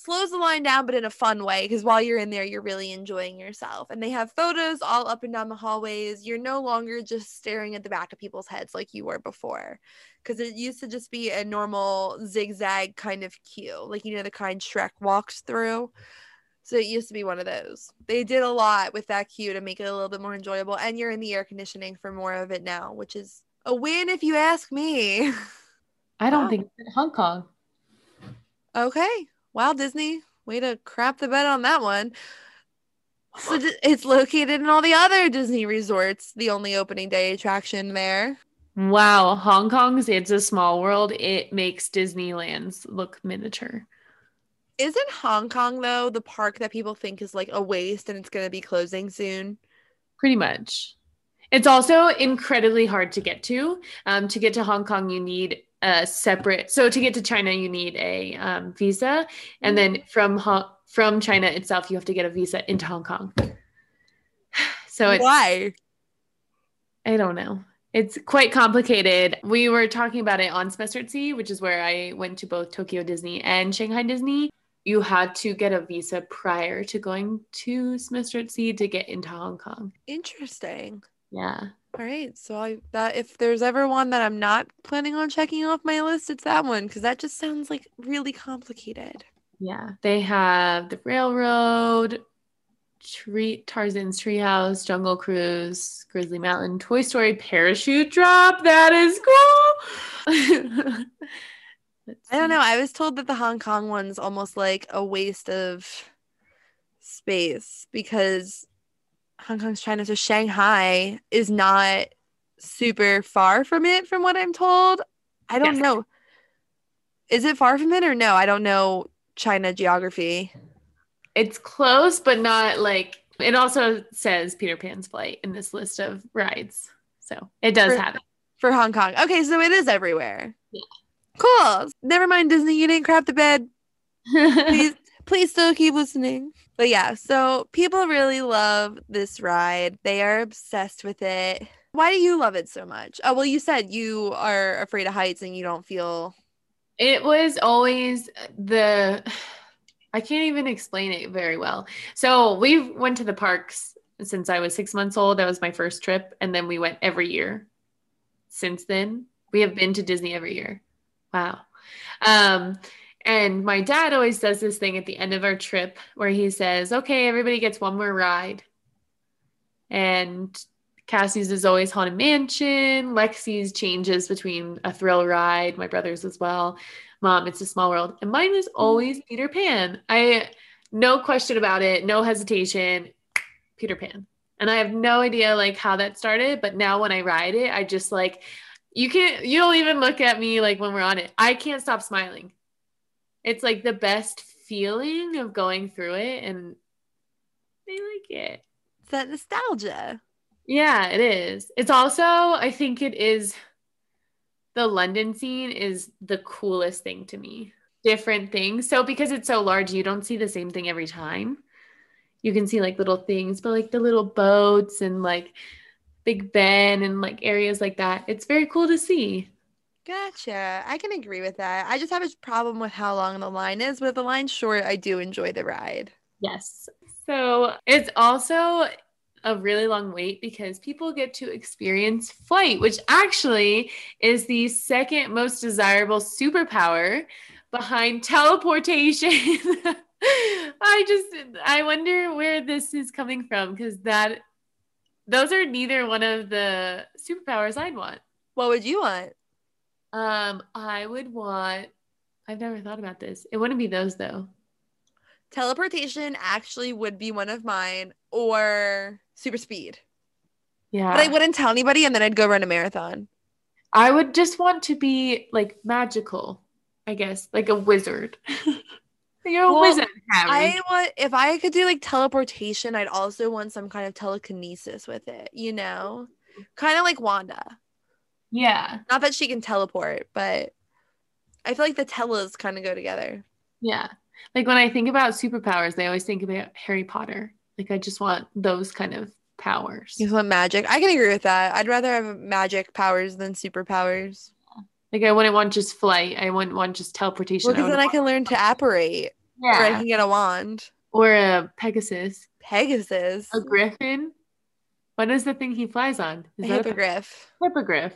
S2: It slows the line down, but in a fun way, because while you're in there, you're really enjoying yourself. And they have photos all up and down the hallways. You're no longer just staring at the back of people's heads like you were before. Because it used to just be a normal zigzag kind of queue, like you know, the kind Shrek walks through. So it used to be one of those. They did a lot with that queue to make it a little bit more enjoyable. And you're in the air conditioning for more of it now, which is a win if you ask me.
S1: I don't
S2: Wow.
S1: think it's in Hong Kong.
S2: Okay. Wow, Disney. Way to crap the bed on that one. So it's located in all the other Disney resorts, the only opening day attraction there.
S1: Wow, Hong Kong's It's a Small World. It makes Disneyland's look miniature.
S2: Isn't Hong Kong, though, the park that people think is like a waste and it's going to be closing soon?
S1: Pretty much. It's also incredibly hard to get to. Um, to get to Hong Kong, you need a separate. So to get to China, you need a um, visa, and then from Hong, from China itself, you have to get a visa into Hong Kong. So it's
S2: Why?
S1: I don't know. It's quite complicated. We were talking about it on Semester at Sea, which is where I went to both Tokyo Disney and Shanghai Disney. You had to get a visa prior to going to Semester at Sea to get into Hong Kong.
S2: Interesting.
S1: Yeah.
S2: All right. So I that if there's ever one that I'm not planning on checking off my list, it's that one because that just sounds like really complicated.
S1: Yeah. They have the railroad, tree Tarzan's treehouse, Jungle Cruise, Grizzly Mountain, Toy Story parachute drop. That is cool.
S2: I don't know. I was told that the Hong Kong one's almost like a waste of space because Hong Kong's China, so Shanghai is not super far from it, from what I'm told. I don't
S1: Yes.
S2: know. Is it far from it or no? I don't know China geography.
S1: It's close, but not like it also says Peter Pan's flight in this list of rides. So it does
S2: For-
S1: have it.
S2: For Hong Kong. Okay, so it is everywhere.
S1: Yeah.
S2: Cool. Never mind, Disney. You didn't crap the bed. please please still keep listening but yeah so people really love this ride they are obsessed with it why do you love it so much oh well you said you are afraid of heights and you don't feel
S1: It was always the I can't even explain it very well. So we went to the parks since I was six months old. That was my first trip, and then we went every year. Since then, we have been to Disney every year. Wow. Um, and my dad always does this thing at the end of our trip where he says, "Okay, everybody gets one more ride." And Cassie's is always Haunted Mansion. Lexi's changes between a thrill ride. My brother's as well. Mom, it's a small world. And mine was mm-hmm. always Peter Pan. I, no question about it, no hesitation, Peter Pan. And I have no idea like how that started, but now when I ride it, I just like, you can't, you don't even look at me like when we're on it. I can't stop smiling. It's like the best feeling of going through it. And they like it.
S2: it's that nostalgia
S1: Yeah, it is. It's also, I think it is the London scene is the coolest thing to me. Different things. So because it's so large, you don't see the same thing every time. You can see like little things, but like the little boats and like Big Ben and like areas like that. It's very cool to see.
S2: Gotcha i can agree with that i just have a problem with how long the line is but if the line's short i do enjoy the ride
S1: Yes. So it's also a really long wait because people get to experience flight, which actually is the second most desirable superpower behind teleportation. I just I wonder where this is coming from because that those are neither one of the superpowers I'd want.
S2: what would you want
S1: Um, I would want I've never thought about this. It wouldn't be those though.
S2: teleportation actually would be one of mine or super speed
S1: Yeah.
S2: but i wouldn't tell anybody and then i'd go run a marathon
S1: I would just want to be like magical, I guess, like a wizard. You're a
S2: Well,
S1: wizard, Harry.
S2: I want if I could do like teleportation, I'd also want some kind of telekinesis with it, you know? Kind of like Wanda.
S1: Yeah,
S2: Not that she can teleport, but I feel like the telas kind of go together.
S1: yeah. Like when I think about superpowers, I always think about Harry Potter. Like I just want those kind of powers.
S2: You want magic. I can agree with that. I'd rather have magic powers than superpowers.
S1: Like I wouldn't want just flight. I wouldn't want just teleportation.
S2: Well, because then I can learn to apparate, Yeah. or I can get a wand.
S1: or a Pegasus,
S2: Pegasus,
S1: a griffin. What is the thing he flies on?
S2: a
S1: Is that a
S2: hippogriff.
S1: hippogriff?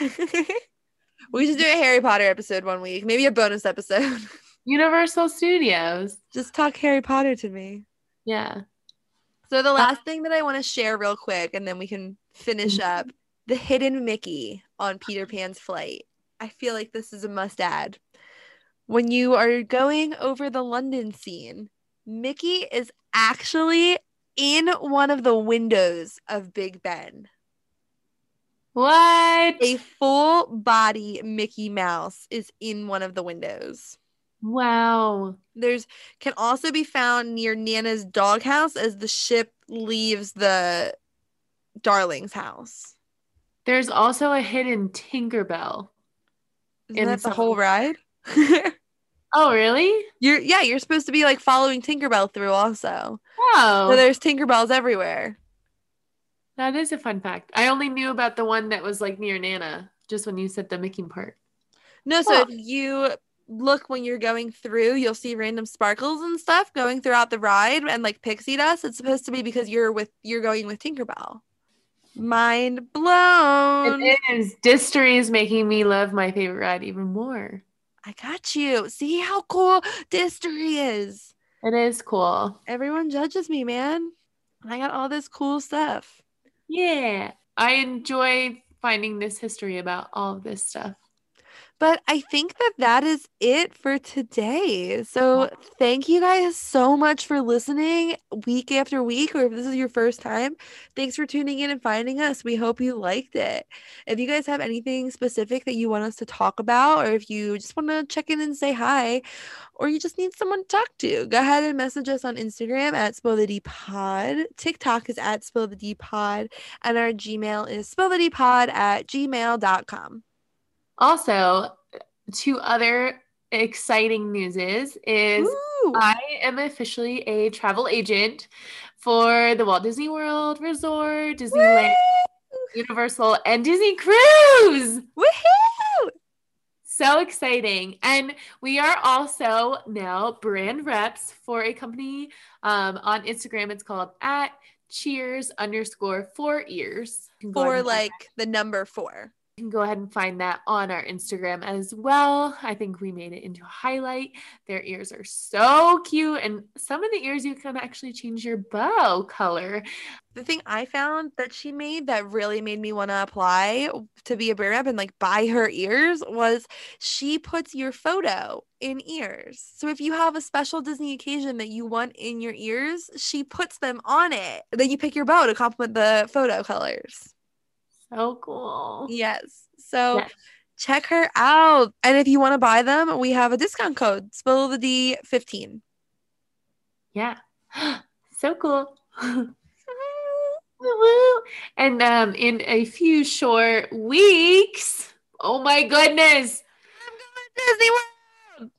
S2: we should do a Harry Potter episode one week, maybe a bonus episode.
S1: Universal Studios.
S2: Just talk Harry Potter to me.
S1: Yeah.
S2: So the last thing that I want to share real quick, and then we can finish
S1: Mhm.
S2: up the hidden Mickey on Peter Pan's flight. I feel like this is a must add. When you are going over the London scene, Mickey is actually in one of the windows of Big Ben.
S1: What?
S2: A full body Mickey Mouse is in one of the windows.
S1: Wow.
S2: There's can also be found near Nana's doghouse as the ship leaves the Darling's house.
S1: There's also a hidden Tinkerbell.
S2: Isn't
S1: In
S2: that the whole ride?
S1: Oh, really?
S2: you're yeah, you're supposed to be like following Tinkerbell through also.
S1: Oh.
S2: So there's Tinkerbells everywhere.
S1: That is a fun fact. I only knew about the one that was like near Nana, just when you said the Mickey part.
S2: No, so
S1: Huh.
S2: if you look when you're going through, you'll see random sparkles and stuff going throughout the ride and like pixie dust. It's supposed to be because you're with you're going with Tinkerbell. Mind blown.
S1: It is. Distery is making me love my favorite ride even more.
S2: I got you. See how cool Distery is.
S1: It is cool.
S2: Everyone judges me, man. I got all this cool stuff.
S1: Yeah. I enjoy finding this history about all of this stuff.
S2: But I think that that is it for today. So thank you guys so much for listening week after week, or if this is your first time, thanks for tuning in and finding us. We hope you liked it. If you guys have anything specific that you want us to talk about, or if you just want to check in and say hi, or you just need someone to talk to, go ahead and message us on Instagram at Spill the D Pod. TikTok is at Spill the D Pod, and our Gmail is Spill the D Pod at gmail.com.
S1: Also, two other exciting newses is
S2: Woo!
S1: I am officially a travel agent for the Walt Disney World Resort, Disneyland, Universal, and Disney Cruise.
S2: Woohoo!
S1: So exciting. And we are also now brand reps for a company um, on Instagram. It's called at cheers underscore four ears. You can go ahead
S2: For like the number four.
S1: You can go ahead and find that on our Instagram as well. I think we made it into a highlight. Their ears are so cute, and some of the ears you can actually change your bow color.
S2: The thing I found that she made that really made me want to apply to be a brand rep and like buy her ears was she puts your photo in ears. So if you have a special Disney occasion that you want in your ears, she puts them on it. Then you pick your bow to complement the photo colors.
S1: So cool.
S2: Yes. So
S1: Yes.
S2: check her out. And if you want to buy them, we have a discount code, spill the D 15.
S1: Yeah. so cool. And um, in a few short weeks, oh my goodness, I'm going to
S2: Disney World.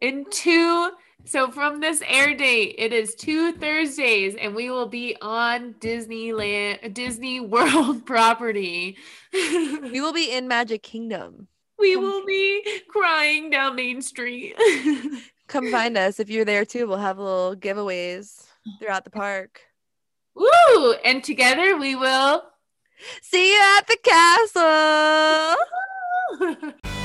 S1: in two so from this air date it is two thursdays and we will be on disneyland disney world property
S2: We will be in Magic Kingdom.
S1: we will be crying down main street
S2: Come find us if you're there too. We'll have little giveaways throughout the park.
S1: Woo! and together we will
S2: See you at the castle.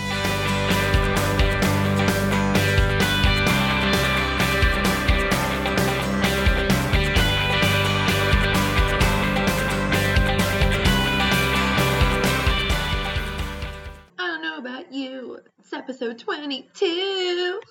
S4: episode 22.